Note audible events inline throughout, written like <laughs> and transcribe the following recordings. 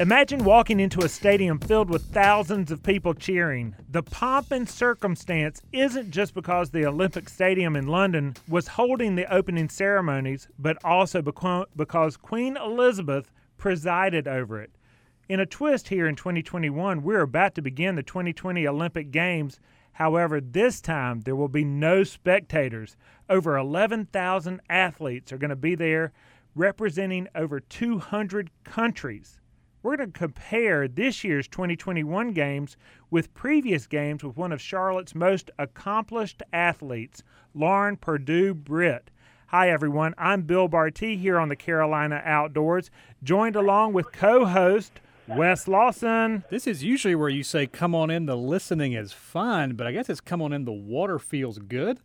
Imagine walking into a stadium filled with thousands of people cheering. The pomp and circumstance isn't just because the Olympic Stadium in London was holding the opening ceremonies, but also because Queen Elizabeth presided over it. In a twist here in 2021, we're about to begin the 2020 Olympic Games. However, this time there will be no spectators. Over 11,000 athletes are going to be there representing over 200 countries. We're going to compare this year's 2021 games with previous games with one of Charlotte's most accomplished athletes, Lauren Perdue Britt. Hi, everyone. I'm Bill Barty here on the Carolina Outdoors, joined along with co host Wes Lawson. This is usually where you say, come on in, the listening is fun, but I guess it's come on in, the water feels good.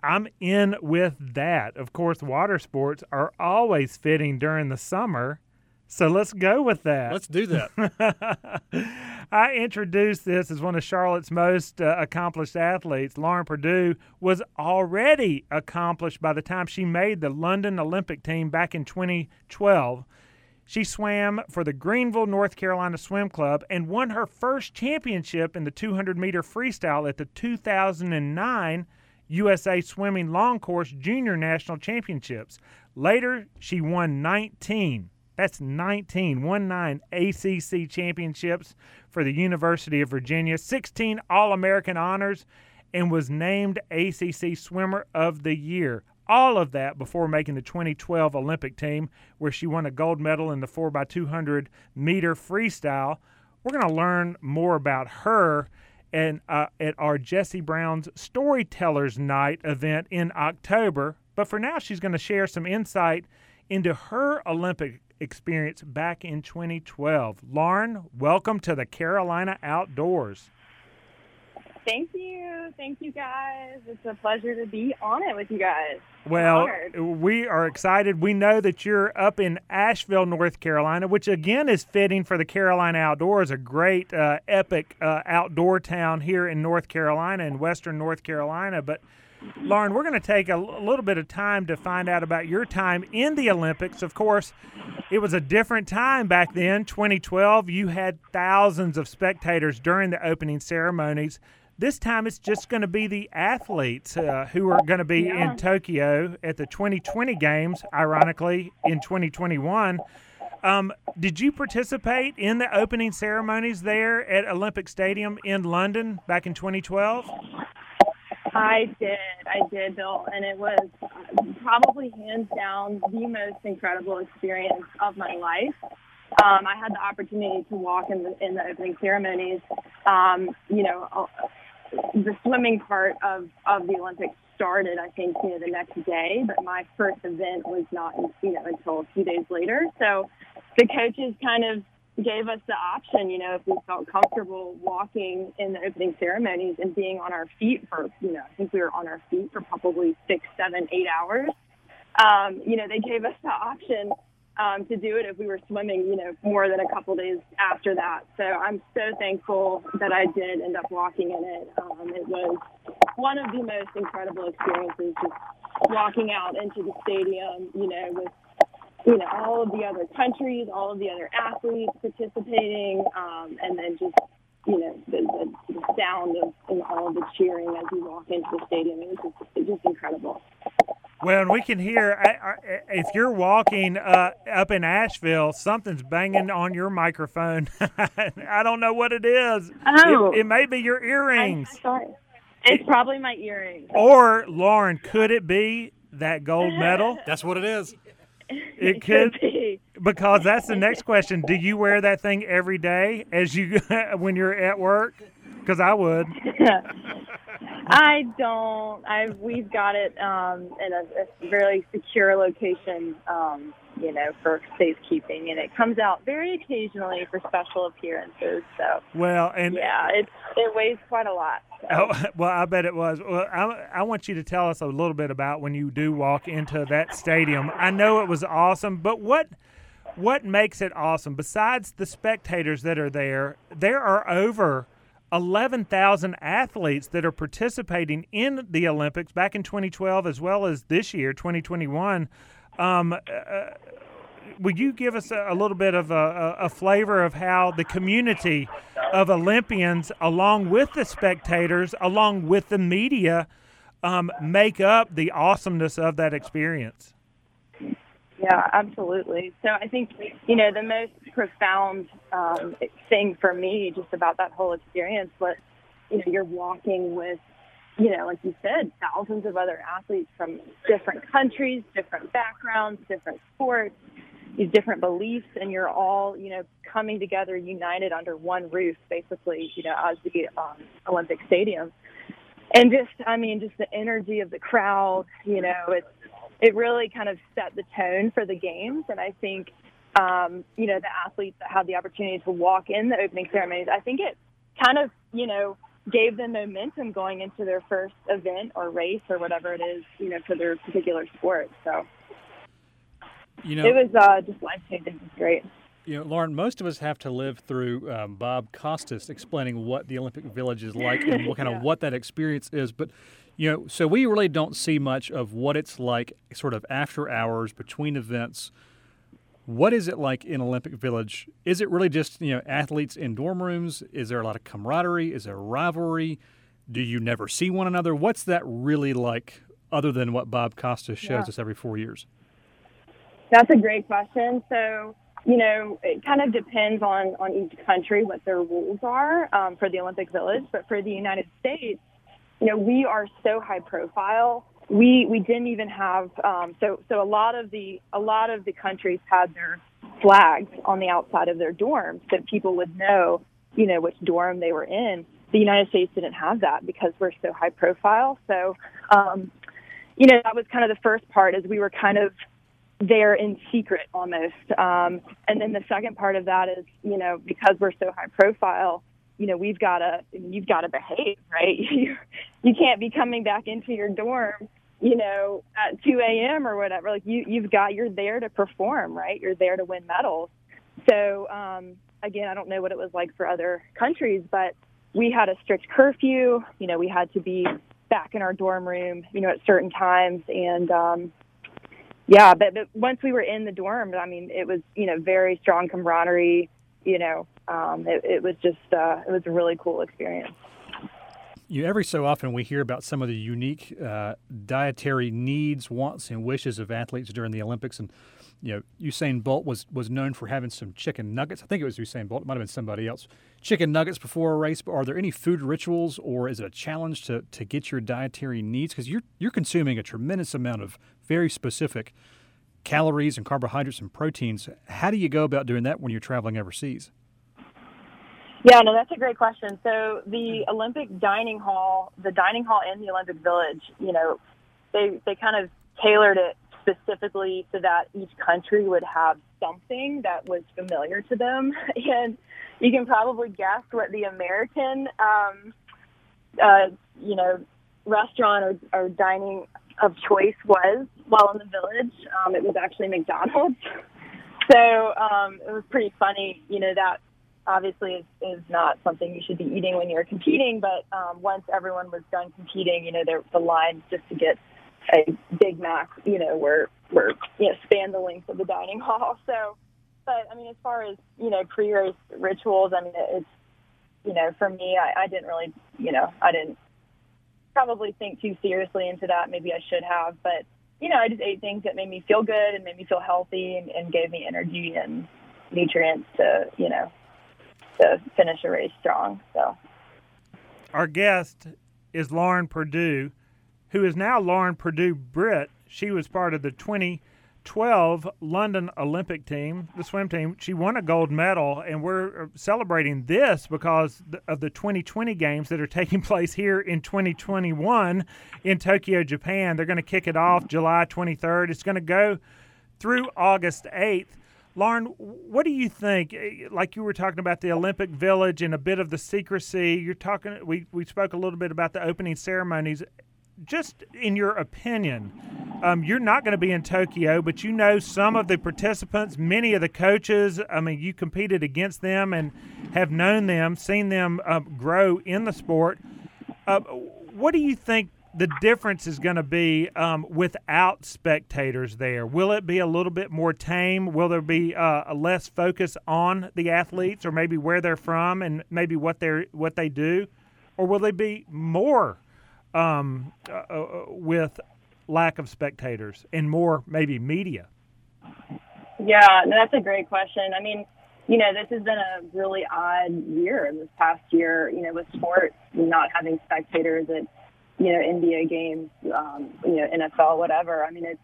I'm in with that. Of course, water sports are always fitting during the summer so let's go with that. Let's do that. <laughs> I introduced this as one of Charlotte's most uh, accomplished athletes. Lauren Perdue was already accomplished by the time she made the London Olympic team back in 2012. She swam for the Greenville, North Carolina Swim Club and won her first championship in the 200 meter freestyle at the 2009 USA Swimming Long Course Junior National Championships. Later, she won 19 that's 19, 1 9 ACC championships for the University of Virginia, 16 All American honors, and was named ACC Swimmer of the Year. All of that before making the 2012 Olympic team, where she won a gold medal in the 4x200 meter freestyle. We're going to learn more about her and uh, at our Jesse Brown's Storytellers Night event in October. But for now, she's going to share some insight into her Olympic experience back in 2012. Lauren, welcome to the Carolina Outdoors. Thank you. Thank you, guys. It's a pleasure to be on it with you guys. Well, we are excited. We know that you're up in Asheville, North Carolina, which again is fitting for the Carolina Outdoors, a great, uh, epic uh, outdoor town here in North Carolina in Western North Carolina. But Lauren, we're going to take a, a little bit of time to find out about your time in the Olympics. Of course, it was a different time back then, 2012. You had thousands of spectators during the opening ceremonies. This time it's just going to be the athletes uh, who are going to be yeah. in Tokyo at the 2020 games, ironically, in 2021. Um, did you participate in the opening ceremonies there at Olympic Stadium in London back in 2012? I did, I did, Bill, and it was probably hands down the most incredible experience of my life. Um, I had the opportunity to walk in the, in the opening ceremonies. Um, you know, uh, the swimming part of, of the Olympics started, I think, you know, the next day, but my first event was not, you know, until a few days later. So the coaches kind of gave us the option, you know, if we felt comfortable walking in the opening ceremonies and being on our feet for, you know, I think we were on our feet for probably six, seven, eight hours. Um, you know, they gave us the option um, to do it if we were swimming, you know, more than a couple days after that. So I'm so thankful that I did end up walking in it. Um, it was one of the most incredible experiences just walking out into the stadium, you know, with you know, all of the other countries, all of the other athletes participating, um, and then just, you know, the, the, the sound of and all of the cheering as you walk into the stadium. It was just, it was just incredible. Well, and we can hear if you're walking uh, up in Asheville, something's banging on your microphone. <laughs> I don't know what it is. Oh, it, it may be your earrings. I'm sorry. It's probably my earrings. Or Lauren, could it be that gold medal? That's what it is. It could be because that's the next question. Do you wear that thing every day as you <laughs> when you're at work? Because I would. <laughs> I don't. I we've got it um, in a, a very secure location, um, you know, for safekeeping, and it comes out very occasionally for special appearances. So well, and yeah, it it weighs quite a lot. So. Oh, <laughs> well, I bet it was. Well, I, I want you to tell us a little bit about when you do walk into that stadium. I know it was awesome, but what what makes it awesome besides the spectators that are there? There are over 11,000 athletes that are participating in the Olympics back in 2012 as well as this year, 2021. Um, uh, would you give us a, a little bit of a, a, flavor of how the community of Olympians, along with the spectators, along with the media, um, make up the awesomeness of that experience? Yeah, absolutely. So I think, you know, the most profound um, thing for me just about that whole experience was, you know, you're walking with, you know, like you said, thousands of other athletes from different countries, different backgrounds, different sports, these different beliefs, and you're all, you know, coming together united under one roof, basically, you know, as the um, Olympic Stadium. And just, I mean, just the energy of the crowd, you know, it's, it really kind of set the tone for the games. And I think, um, you know, the athletes that had the opportunity to walk in the opening ceremonies, I think it kind of, you know, gave them momentum going into their first event or race or whatever it is, you know, for their particular sport. So, you know, it was uh, just life changing. It was great. You know, Lauren, most of us have to live through um, Bob Costas explaining what the Olympic Village is like and what kind <laughs> yeah. of what that experience is. But you know, so we really don't see much of what it's like sort of after hours between events. What is it like in Olympic Village? Is it really just, you know, athletes in dorm rooms? Is there a lot of camaraderie? Is there rivalry? Do you never see one another? What's that really like other than what Bob Costas shows yeah. us every four years? That's a great question. So, you know, it kind of depends on, on each country what their rules are um, for the Olympic Village. But for the United States, you know, we are so high profile. We we didn't even have um, so so a lot of the a lot of the countries had their flags on the outside of their dorms so people would know, you know, which dorm they were in. The United States didn't have that because we're so high profile. So, um, you know, that was kind of the first part is we were kind of there in secret almost. Um, and then the second part of that is, you know, because we're so high profile, you know, we've got to, you've got to behave, right? <laughs> You, you can't be coming back into your dorm, you know, at 2 a.m. or whatever. Like you, you've got, you're there to perform, right? You're there to win medals. So, um, again, I don't know what it was like for other countries, but we had a strict curfew. You know, we had to be back in our dorm room, you know, at certain times. And, um, yeah, but, but once we were in the dorm, I mean, it was, you know, very strong camaraderie, you know, um, it, it, was just uh, it was a really cool experience. You every so often we hear about some of the unique uh, dietary needs, wants, and wishes of athletes during the Olympics, and you know Usain Bolt was was known for having some chicken nuggets. I think it was Usain Bolt. It might have been somebody else. Chicken nuggets before a race. But are there any food rituals, or is it a challenge to to get your dietary needs? Because you're you're consuming a tremendous amount of very specific calories and carbohydrates and proteins. How do you go about doing that when you're traveling overseas? Yeah, no, that's a great question. So the Olympic dining hall, the dining hall in the Olympic Village, you know, they they kind of tailored it specifically so that each country would have something that was familiar to them, <laughs> and you can probably guess what the American, um, uh, you know, restaurant or, or dining of choice was while in the village. Um, it was actually McDonald's. <laughs> So um, it was pretty funny, you know, that obviously is, is not something you should be eating when you're competing. But um, once everyone was done competing, you know, there, the lines just to get a Big Mac, you know, were were you know span the length of the dining <laughs> hall. So, but I mean, as far as you know, pre-race rituals, I mean, it's you know, for me, I, I didn't really, you know, I didn't probably think too seriously into that. Maybe I should have, but you know, I just ate things that made me feel good and made me feel healthy and, and gave me energy and nutrients to, you know, to finish a race strong. So, our guest is Lauren Perdue, who is now Lauren Perdue Britt. She was part of the 2012 London Olympic team, the swim team. She won a gold medal, and we're uh, celebrating this because of the 2020 games that are taking <laughs> place here in 2021 in Tokyo, Japan. They're going to kick it off July 23rd. It's going to go through August 8th. Lauren, what do you think? Eh, like you were talking about the Olympic Village and a bit of the secrecy. You're talking. We we spoke a little bit about the opening ceremonies. Just in your opinion, um, you're not going to be in Tokyo, but you know some of the participants, many of the coaches. I mean, you competed against them and have known them, seen them uh, grow in the sport. Uh, what do you think the difference is going to be um, without spectators there? Will it be a little bit more tame? Will there be uh, a less focus on the athletes, or maybe where they're from and maybe what they're what they do, or will they be more um, uh, uh with lack of spectators and more maybe media? Yeah, no, that's a great question. I mean, you know, this has been a really odd year this past year, you know, with sports not having spectators at you know, NBA games, um, you know, NFL, whatever. I mean, it's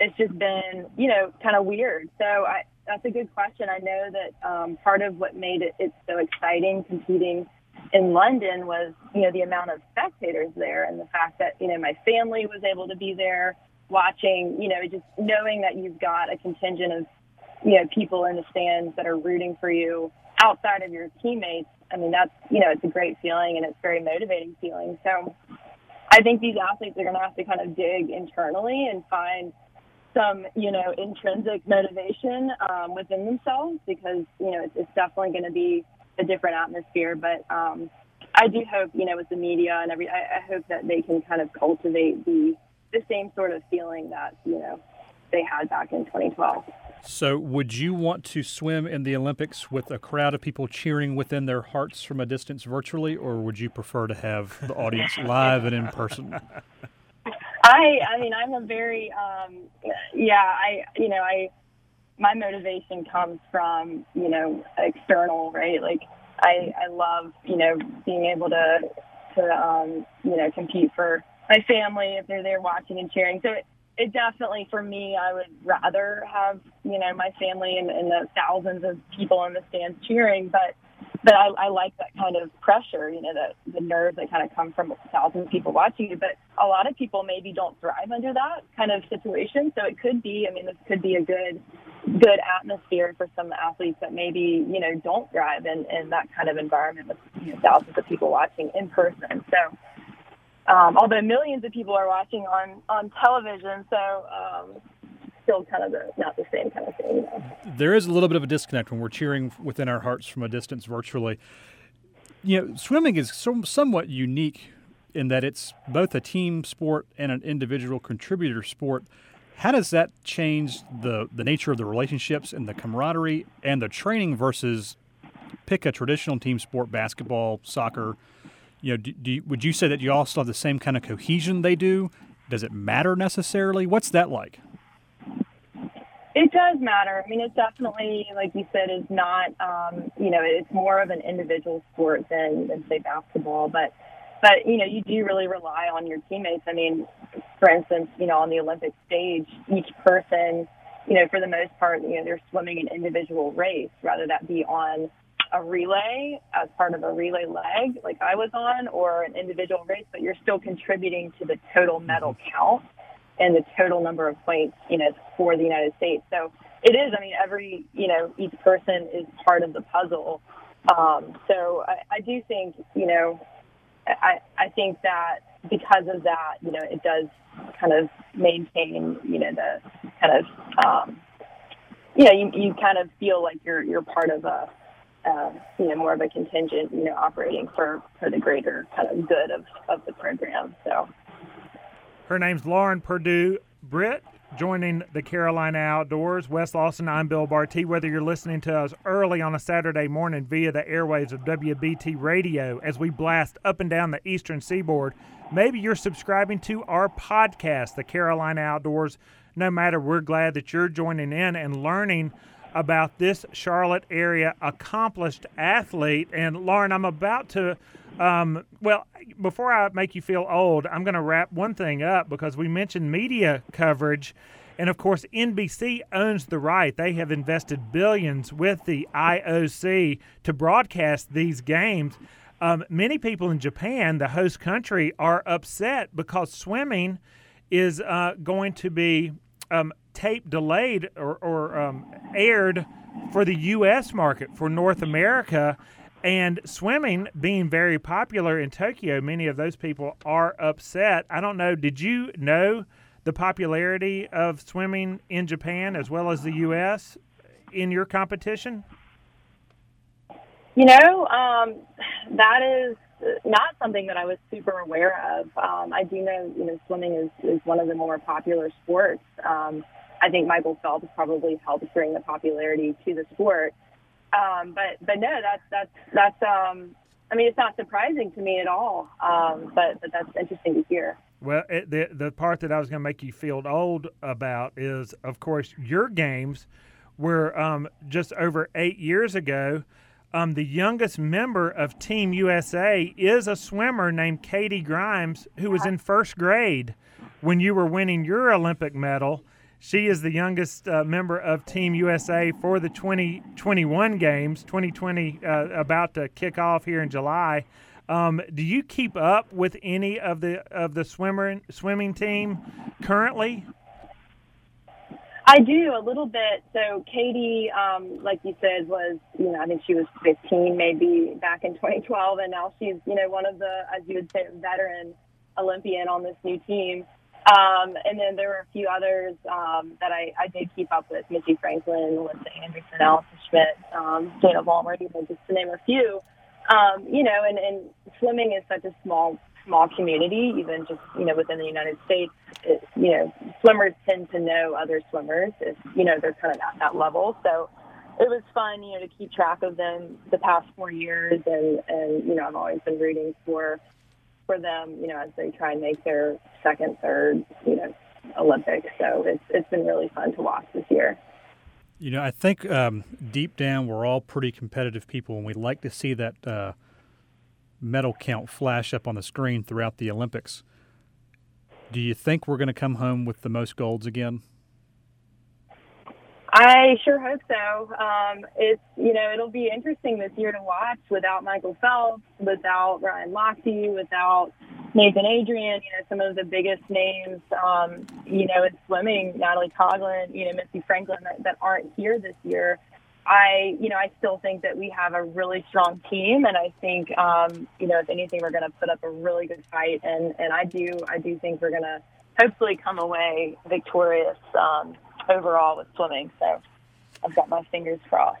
it's just been, you know, kind of weird. So I, that's a good question. I know that um, part of what made it, it so exciting competing in London was, you know, the amount of spectators there and the fact that, you know, my family was able to be there watching, you know, just knowing that you've got a contingent of, you know, people in the stands that are rooting for you outside of your teammates. I mean, that's, you know, it's a great feeling and it's very motivating feeling. So I think these athletes are going to have to kind of dig internally and find some, you know, intrinsic motivation um, within themselves because, you know, it's, it's definitely going to be a different atmosphere. But um, I do hope, you know, with the media and every, I, I hope that they can kind of cultivate the the same sort of feeling that, you know, they had back in 2012. So, would you want to swim in the Olympics with a crowd of people cheering within their hearts from a distance virtually, or would you prefer to have the audience <laughs> live and in person? I, I mean, I'm a very, um, yeah, I, you know, I, my motivation comes from, you know, external, right? Like, I, I love, you know, being able to, to, um, you know, compete for my family if they're there watching and cheering. So it, it definitely for me i would rather have you know my family and, and the thousands of people in the stands cheering but but I, I like that kind of pressure, you know, the the nerves that kind of come from thousands of people watching you. But a lot of people maybe don't thrive under that kind of situation. So it could be, I mean, this could be a good good atmosphere for some athletes that maybe you know don't thrive in in that kind of environment with you know, thousands of people watching in person. So um, although millions of people are watching on on television, so um, still kind of the, not the same kind of thing. You know? There is a little bit of a disconnect when we're cheering within our hearts from a distance virtually. You know, swimming is so, somewhat unique in that it's both a team sport and an individual contributor sport. How does that change the, the nature of the relationships and the camaraderie and the training versus pick a traditional team sport, basketball, soccer, you know, do, do would you say that you all still have the same kind of cohesion they do? Does it matter necessarily? What's that like? It does matter. I mean, it definitely, like you said, is not, um, you know, it's more of an individual sport than, than say basketball. But, but you know, you do really rely on your teammates. I mean, for instance, you know, on the Olympic stage, each person, you know, for the most part, you know, they're swimming an individual race, rather that be on a relay as part of a relay leg like I was on or an individual race, but you're still contributing to the total medal mm-hmm. count and the total number of points, you know, for the United States. So it is, I mean, every, you know, each person is part of the puzzle. Um, so I, I do think, you know, I, I think that because of that, you know, it does kind of maintain, you know, the kind of, um, you know, you, you kind of feel like you're, you're part of a, uh, you know, more of a contingent, you know, operating for, for the greater kind of good of, of the program. So, her name's Lauren Perdue Britt, joining the Carolina Outdoors. Wes Lawson, I'm Bill Barty. Whether you're listening to us early on a Saturday morning via the airwaves of WBT Radio as we blast up and down the eastern seaboard, maybe you're subscribing to our podcast, The Carolina Outdoors. No matter, we're glad that you're joining in and learning about this Charlotte area accomplished athlete. And Lauren, I'm about to, um, well, before I make you feel old, I'm going to wrap one thing up because we mentioned media coverage. And of course, NBC owns the right. They have invested billions with the IOC to broadcast these games. Um, many people in Japan, the host country, are upset because swimming is uh, going to be um, tape delayed or, or um, aired for the U.S. market for North America. And swimming being very popular in Tokyo, many of those people are upset. I don't know. Did you know the popularity of swimming in Japan as well as the U.S. in your competition? You know, um, that is not something that I was super aware of. Um, I do know, you know, swimming is, is one of the more popular sports. Um, I think Michael Phelps probably helped bring the popularity to the sport. Um, but but no, that's that's that's um, I mean, it's not surprising to me at all. Um, but but that's interesting to hear. Well, it, the the part that I was going to make you feel old about is, of course, your games were um, just over eight years ago. Um, the youngest member of Team USA is a swimmer named Katie Grimes, who was in first grade when you were winning your Olympic medal. She is the youngest uh, member of Team USA for the 2021 games, 2020 uh, about to kick off here in July. Um, do you keep up with any of the of the swimmer swimming team currently? I do a little bit. So Katie, um, like you said, was you know I think she was 15 maybe back in 2012, and now she's you know one of the as you would say veteran Olympian on this new team. Um, and then there were a few others um, that I, I did keep up with: Missy Franklin, Alyssa Anderson, Allison Schmitt, um, Dana Vollmer, even just to name a few. Um, you know, and, and swimming is such a small small community, even just you know within the United States. It, you know, swimmers tend to know other swimmers if you know they're kind of at that level. So it was fun, you know, to keep track of them the past four years, and and you know I've always been rooting for for them, you know, as they try and make their second, third, you know, Olympics. So it's it's been really fun to watch this year. You know, I think um, deep down we're all pretty competitive people, and we like to see that uh, medal count flash up on the screen throughout the Olympics. Do you think we're going to come home with the most golds again? I sure hope so. Um, it's you know it'll be interesting this year to watch without Michael Phelps, without Ryan Lochte, without Nathan Adrian. You know some of the biggest names. Um, you know in swimming, Natalie Coughlin, you know Missy Franklin that, that aren't here this year. I you know I still think that we have a really strong team, and I think um, you know if anything we're going to put up a really good fight, and and I do I do think we're going to hopefully come away victorious. Um, overall with swimming. So I've got my fingers crossed.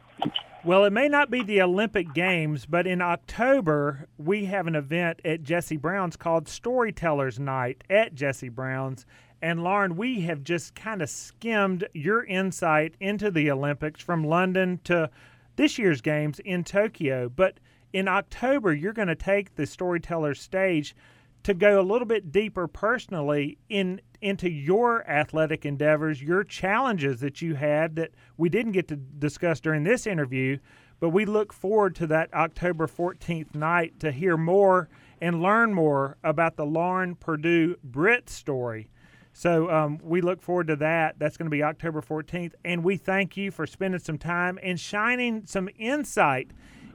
Well, it may not be the Olympic Games, but in October, we have an event at Jesse Brown's called Storytellers Night at Jesse Brown's. And Lauren, we have just kind of skimmed your insight into the Olympics from London to this year's games in Tokyo. But in October, you're going to take the Storytellers stage to go a little bit deeper personally in into your athletic endeavors, your challenges that you had that we didn't get to discuss during this interview, but we look forward to that October 14th night to hear more and learn more about the Lauren Perdue Britt story. So um, we look forward to that. That's going to be October 14th. And we thank you for spending some time and shining some insight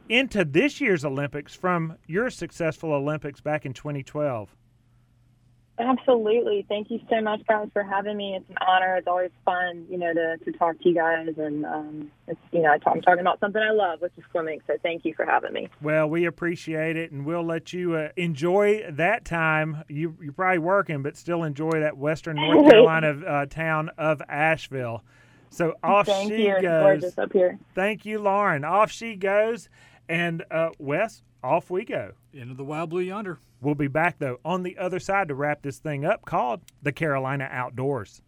into this year's Olympics from your successful Olympics back in 2012. Absolutely. Thank you so much, guys, for having me. It's an honor. It's always fun, you know, to, to talk to you guys. And, um, it's, you know, I'm talking about something I love, which is swimming. So thank you for having me. Well, we appreciate it, and we'll let you uh, enjoy that time. You, you're probably working, but still enjoy that Western North <laughs> Carolina uh, town of Asheville. So off thank she you. goes. It's gorgeous up here. Thank you, Lauren. Off she goes. And uh, Wes, off we go. Into the wild blue yonder. We'll be back, though, on the other side to wrap this thing up called the Carolina Outdoors.